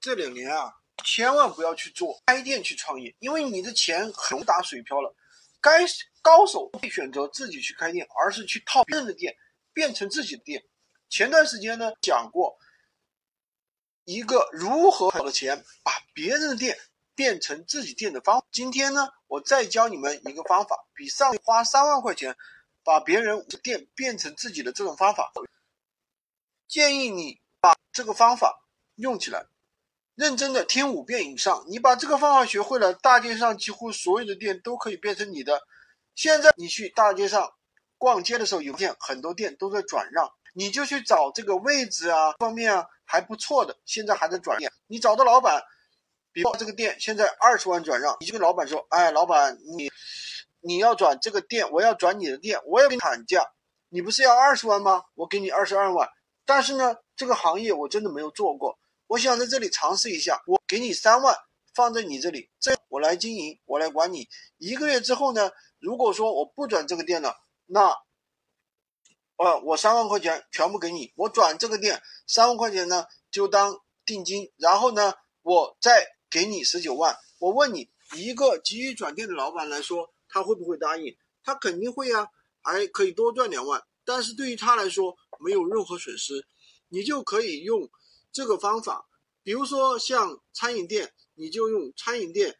这两年啊，千万不要去做开店去创业，因为你的钱很打水漂了。该高手会选择自己去开店，而是去套别人的店，变成自己的店。前段时间呢，讲过一个如何跑的钱把别人的店变成自己店的方法。今天呢，我再教你们一个方法，比上花三万块钱把别人店变成自己的这种方法，建议你把这个方法用起来。认真的听五遍以上，你把这个方法学会了，大街上几乎所有的店都可以变成你的。现在你去大街上逛街的时候，有店很多店都在转让，你就去找这个位置啊方面啊还不错的，现在还在转让。你找到老板，比如这个店现在二十万转让，你就跟老板说：“哎，老板，你你要转这个店，我要转你的店，我要给你砍价。你不是要二十万吗？我给你二十二万。但是呢，这个行业我真的没有做过。”我想在这里尝试一下，我给你三万放在你这里，这我来经营，我来管你。一个月之后呢，如果说我不转这个店了，那，呃，我三万块钱全部给你。我转这个店三万块钱呢，就当定金，然后呢，我再给你十九万。我问你，一个急于转店的老板来说，他会不会答应？他肯定会啊，还可以多赚两万。但是对于他来说，没有任何损失，你就可以用。这个方法，比如说像餐饮店，你就用餐饮店，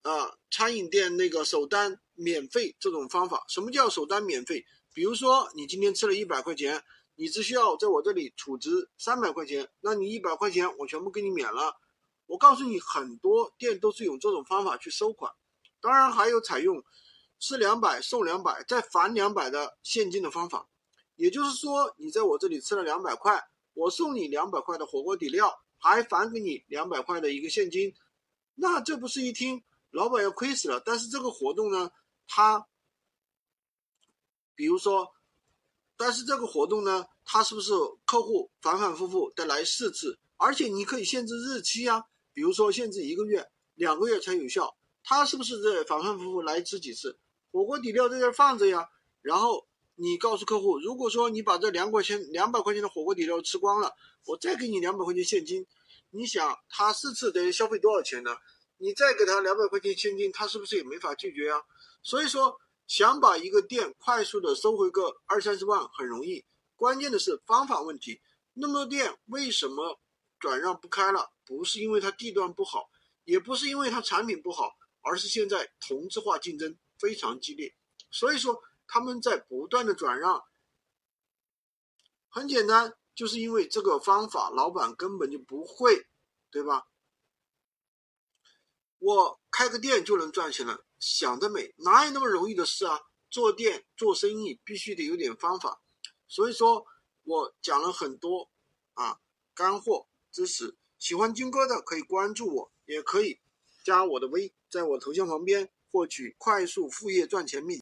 啊，餐饮店那个首单免费这种方法。什么叫首单免费？比如说你今天吃了一百块钱，你只需要在我这里储值三百块钱，那你一百块钱我全部给你免了。我告诉你，很多店都是用这种方法去收款，当然还有采用吃两百送两百再返两百的现金的方法。也就是说，你在我这里吃了两百块。我送你两百块的火锅底料，还返给你两百块的一个现金，那这不是一听老板要亏死了？但是这个活动呢，他，比如说，但是这个活动呢，它是不是客户反反复复的来四次？而且你可以限制日期啊，比如说限制一个月、两个月才有效。他是不是这反反复复来吃几次？火锅底料在这放着呀，然后。你告诉客户，如果说你把这两块钱、两百块钱的火锅底料吃光了，我再给你两百块钱现金。你想他四次得消费多少钱呢？你再给他两百块钱现金，他是不是也没法拒绝啊？所以说，想把一个店快速的收回个二三十万很容易，关键的是方法问题。那么多店为什么转让不开了？不是因为它地段不好，也不是因为它产品不好，而是现在同质化竞争非常激烈。所以说。他们在不断的转让，很简单，就是因为这个方法，老板根本就不会，对吧？我开个店就能赚钱了，想得美，哪有那么容易的事啊？做店做生意必须得有点方法，所以说我讲了很多啊干货知识，喜欢军哥的可以关注我，也可以加我的微，在我头像旁边获取快速副业赚钱秘。